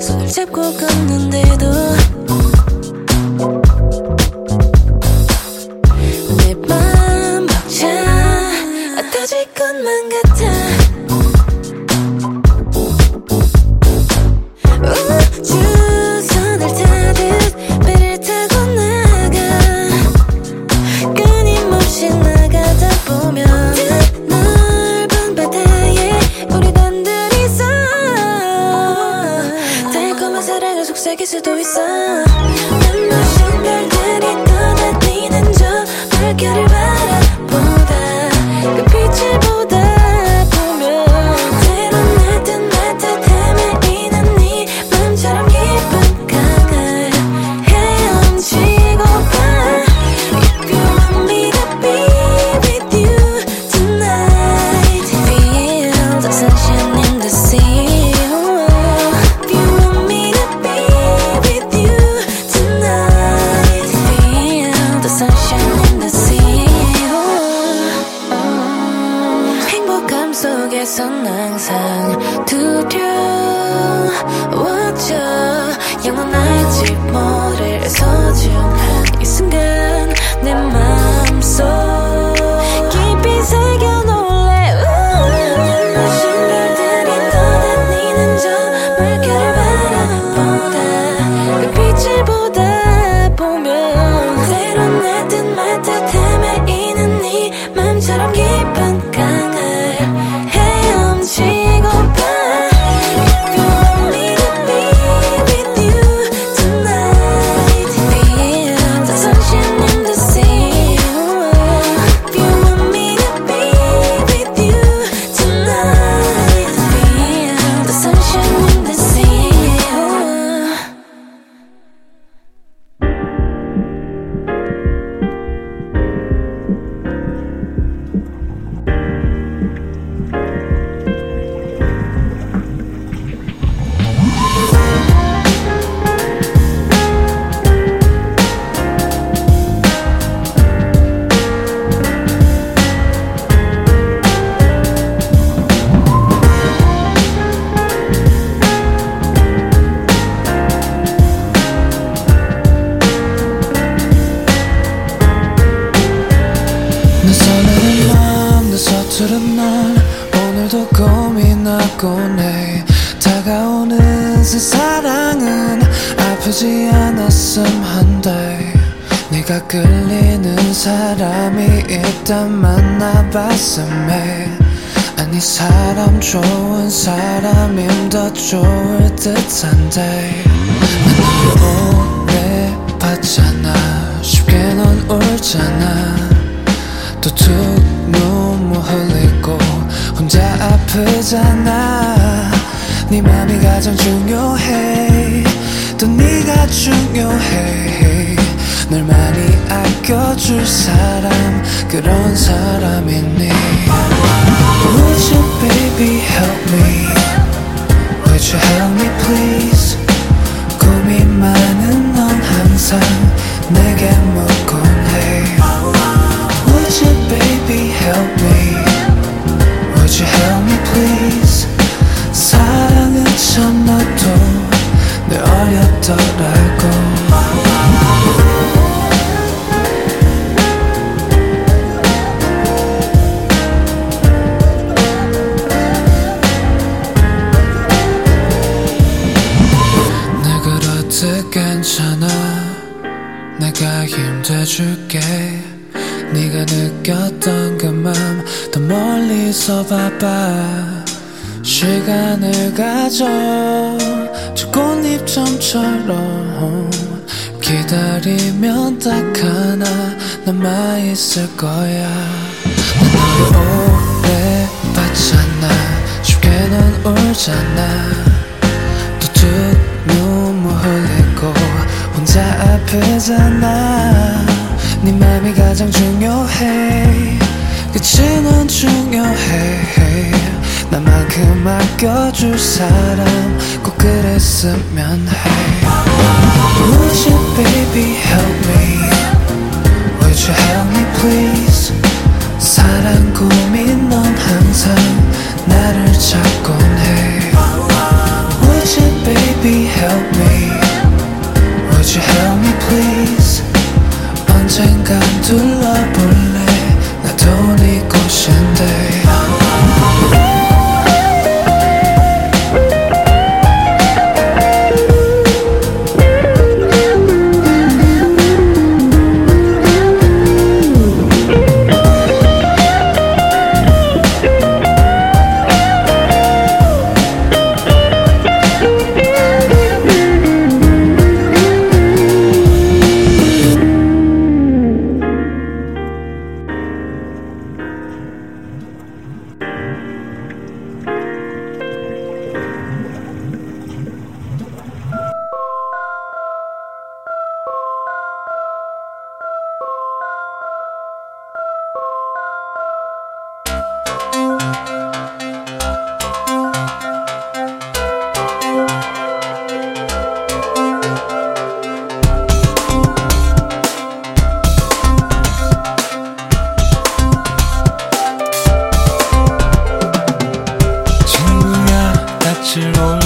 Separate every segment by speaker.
Speaker 1: 손을 잡고 걷는데 모래를 손 끌리는 사람이 있단 만나봤음에. 아니 사람 좋은 사람임 더 좋을 듯한데. 오래 봤잖아. 쉽게 넌 울잖아. 또툭 눈물 흘리고 혼자 아프잖아. 네 맘이 가장 중요해. 또 네가 중요해. 널 많이 아껴줄 사람 그런 사람이니 Would you baby help me Would you help me please 고민 많은 넌 항상 내게 묻곤 해 Would you baby help me Would you help me please 사랑은 참 나도 늘 어렵더라고
Speaker 2: 멀리서 봐봐 시간을 가져. 저 꽃잎 점처럼 기다리면 딱 하나 남아있을 거야. 난 너를 오래 봤잖아. 쉽게 넌 울잖아. 또툭 눈물 흘리고 혼자 아프잖아. 네 맘이 가장
Speaker 3: 중요해 넌 중요해 나만큼 아껴줄 사람 꼭 그랬으면
Speaker 2: 해 Would you baby help me Would you help me please 사랑 고민 넌 항상 나를 찾곤 낯을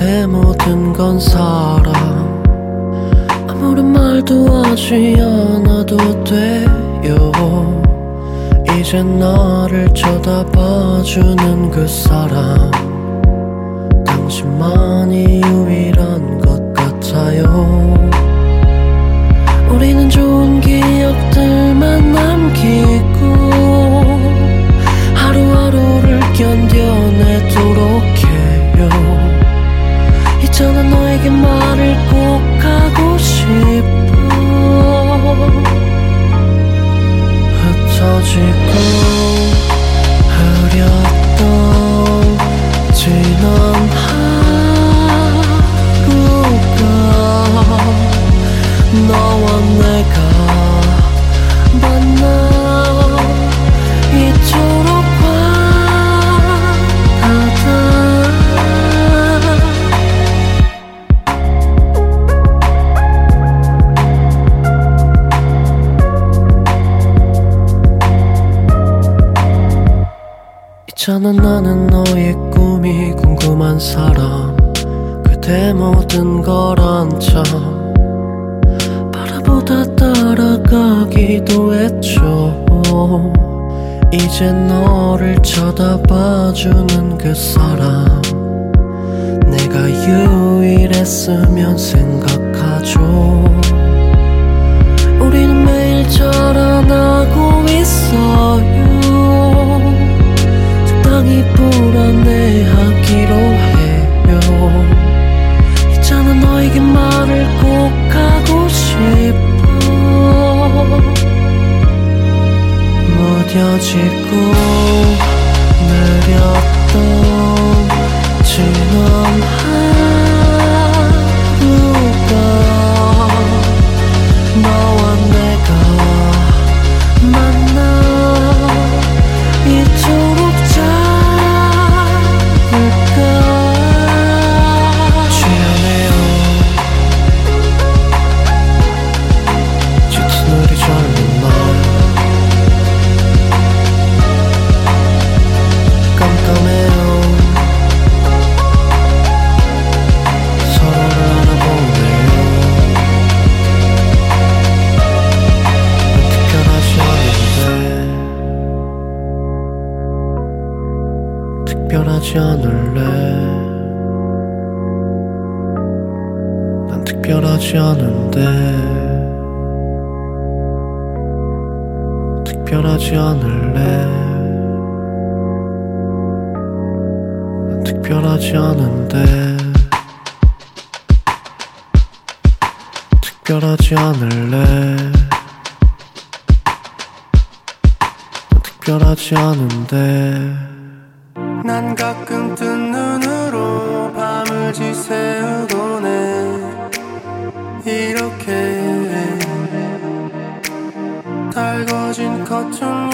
Speaker 3: 그대 모든 건 사랑 아무런 말도 하지 않아도 돼요. 이제 나를 쳐다봐주는 그 사람. 당신만이 유일한 것 같아요. 우리는 좋은 기억들만 남기고 하루하루를 견뎌내도록 해요 있잖아 너에게 말을 꼭 하고 싶어. 흩어지고 흐렸던 지난 하루가 너와 내가 있잖아 나는 너의 꿈이 궁금한 사람. 그대 모든 걸 한참 바라보다 따라가기도 했죠. 이제 너를 쳐다봐주는 그 사람. 내가 유일했으면 생각하죠. 우리는 매일 자라나고 있어요 적당히 불안해하기로 해요 있잖아 너에게 말을 꼭 하고 싶어. 무뎌지고 느렸던 지난 하 하지 않을래? 난 특별하지 않은데. 특별하지 않을래? 난 특별하지 않은데. 특별하지 않을래? 난 특별하지 않은데.
Speaker 4: 난 각. 조금 뜬 눈으로 밤을 지새우곤 해 이렇게 달궈진 커튼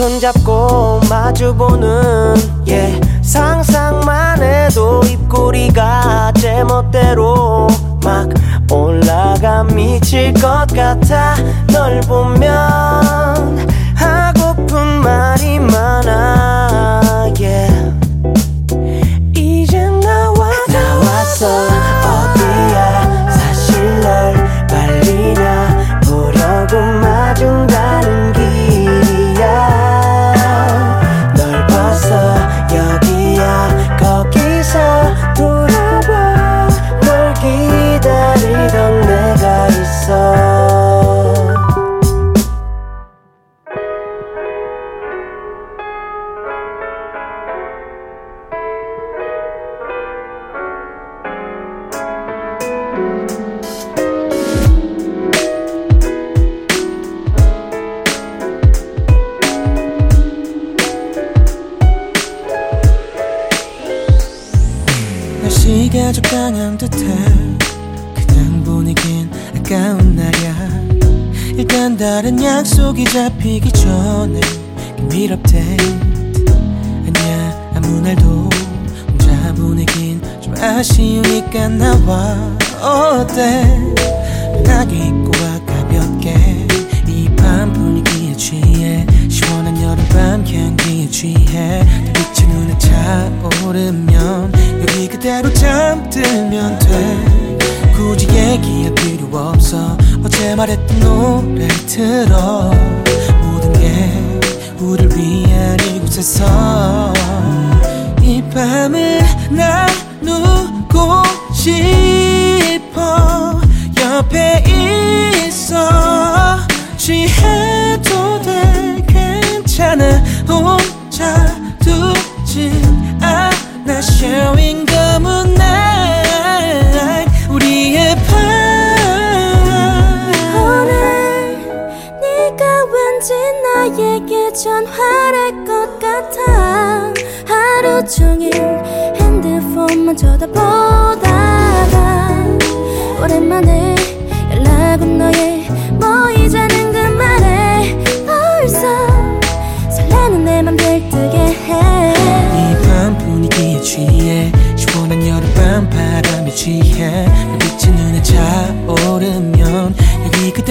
Speaker 4: 손잡고 마주보는 yeah. 상상만 해도 입꼬리가 제멋대로 막 올라가 미칠 것 같아 널 보면 약속이 잡히기 전에 미럽대 아니야 아무 날도 혼자 보내긴 좀 아쉬우니까 나와. 어때? 편하게 입고 와 가볍게. 이 밤 분위기에 취해. 시원한 여름밤 향기에 취해. 빛이 눈에 차오르면 여기 그대로 잠들면 돼. 굳이 얘기할 필요 없어.
Speaker 5: 그때 말했던 노래 들어 모든 게 우릴 위한 이곳에서 이 밤을 나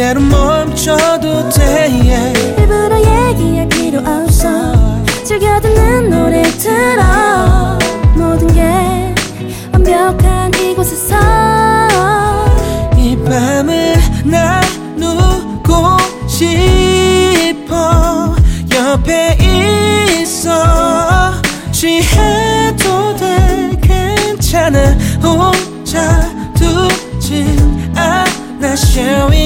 Speaker 5: 그대로 멈춰도 돼 yeah. 일부러 얘기할 필요 없어. 즐겨 듣는 노래 들어. 모든 게 완벽한 이곳에서. 이 밤을 나누고 싶어. 옆에 있어. 취해도 돼 괜찮아. 혼자 두진 않아. Sharing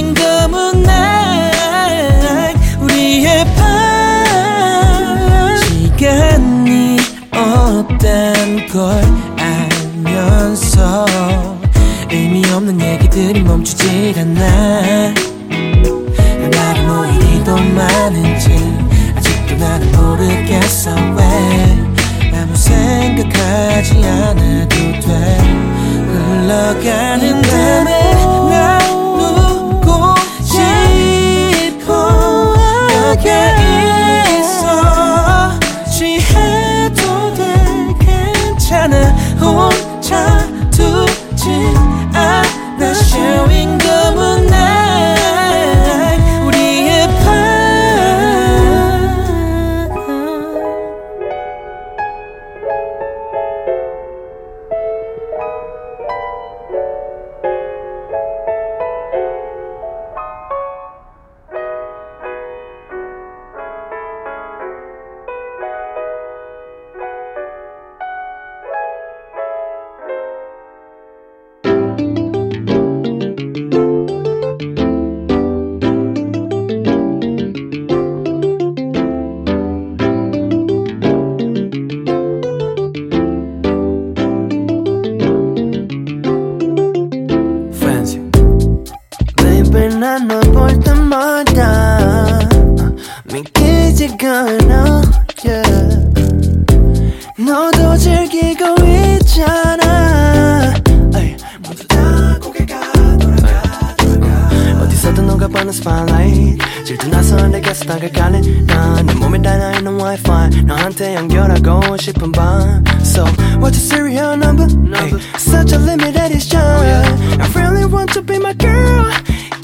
Speaker 5: 녹아버는 spotlight 질투나서 내게서 다가가는 난내 몸에 달려있는 wifi 너한테 연결하고 싶은 밤 So what's your serial number? Ay, such a limited edition I really want to be my girl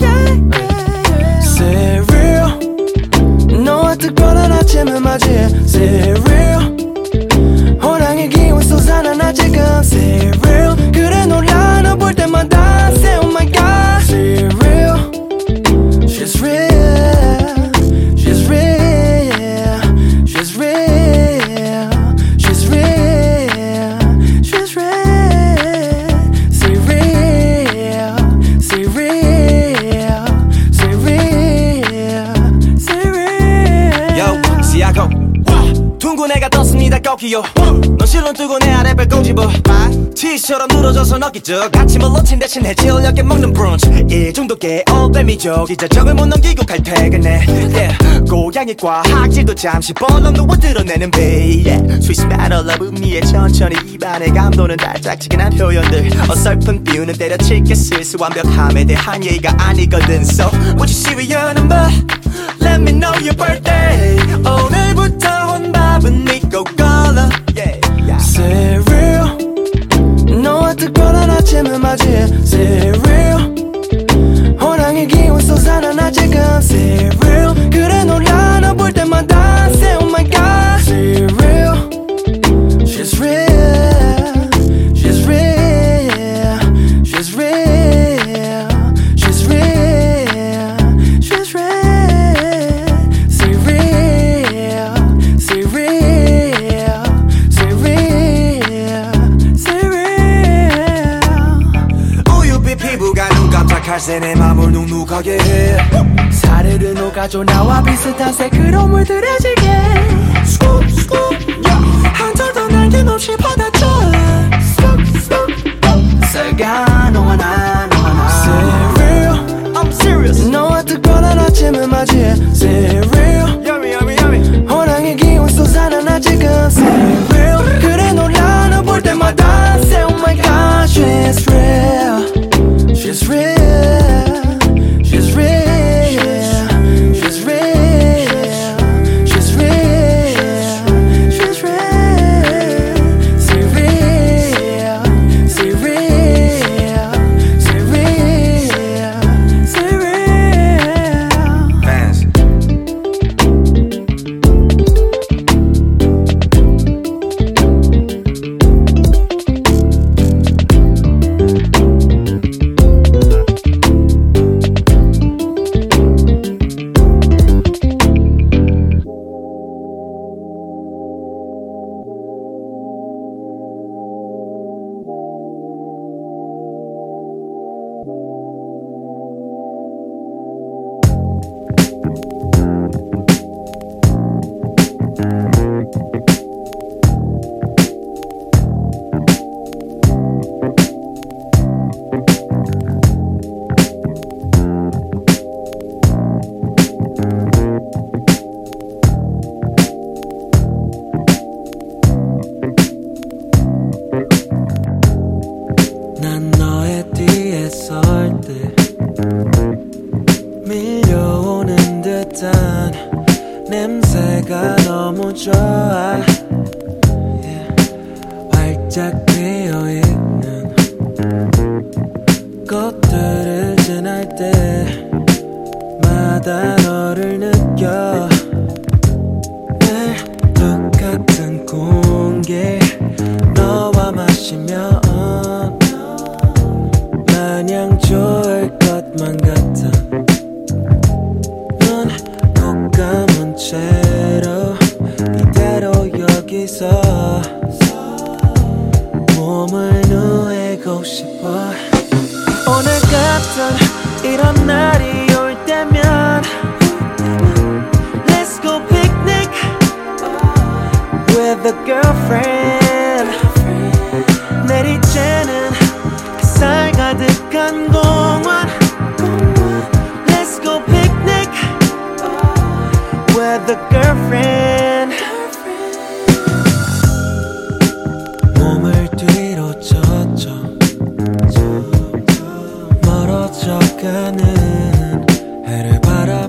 Speaker 5: yeah, yeah. Serial 너와 특별한 아침을 맞이해 Serial 호랑이 기운 솟아나 나 지금 Serial 그래 놀라 너 볼 때마다
Speaker 6: 꺾이요 넌 실론 뜨고 내 아래 발 꼬집어. 티처럼 늘어져서 넣기죠 아침을 놓친 대신 해질녘에 먹는 브런치. 이 중독에 올빼미족 이제 적을 못 넘기고 갈 퇴근해. Yeah. 고양이 과 학질도 잠시 벌렁 누워 드러내는 배. Yeah. Of 음미에 천천히 입안에 감도는 달짝지근한 표현들. 어설픈 비유는 때려칠게 슬슬 완벽함에 대한 예의가 아니거든. So would you
Speaker 5: 멈춰 해를 바라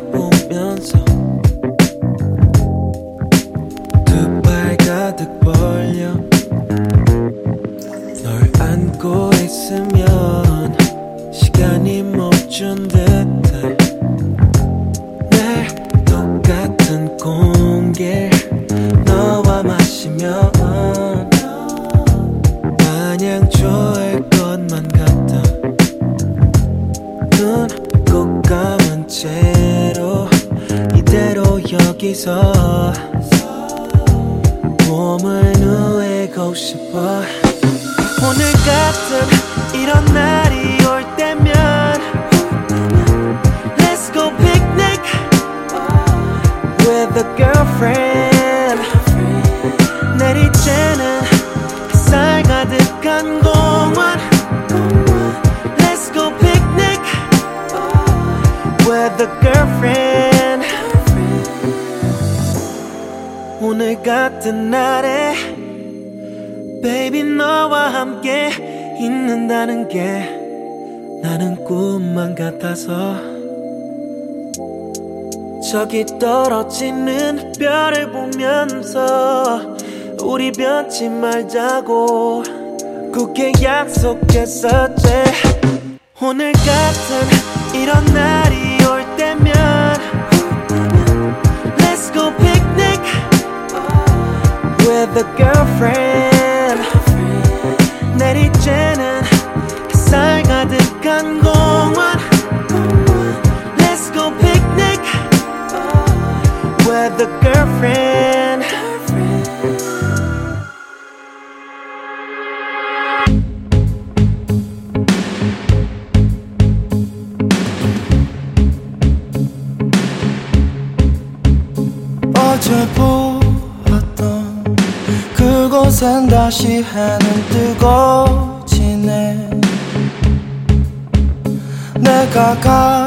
Speaker 5: 저기 떨어지는 별을 보면서 우리 변치 말자고 굳게 약속했었지 오늘 같은 이런 날이 올 때면 Let's go picnic with a girlfriend. 내리쬐는 햇살 가득 with a girlfriend.
Speaker 2: 어제 보았던 그곳엔 다시 해는 뜨거워지네 내가 가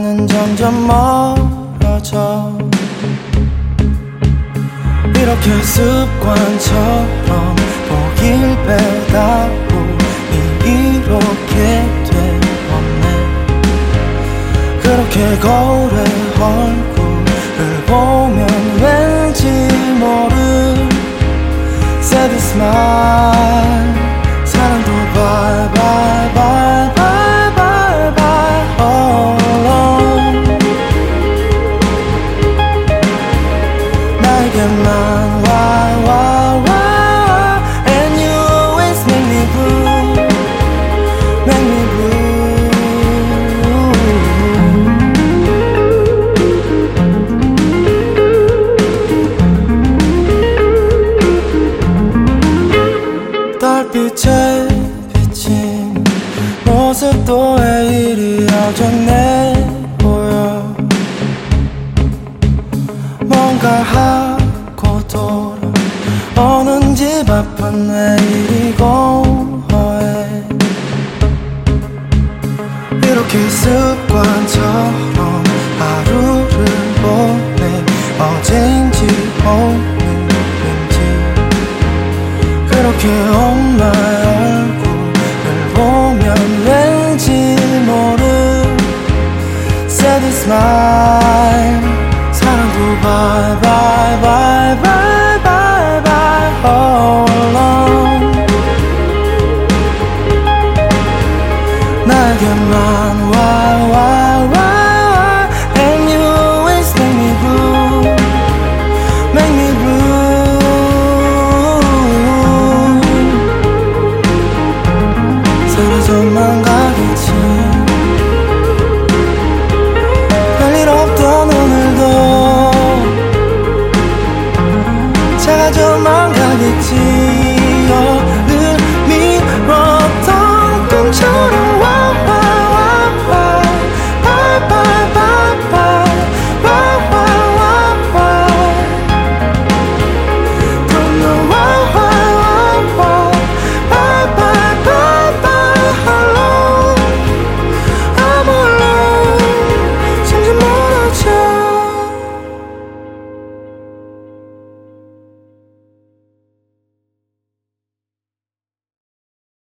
Speaker 2: 나는 점점 멀어져. 이렇게 습관처럼 보길 빼다고 이렇게 되었네. 그렇게 거울에 얼굴을 보면 왠지 모를 새드 스마일 time，才能够。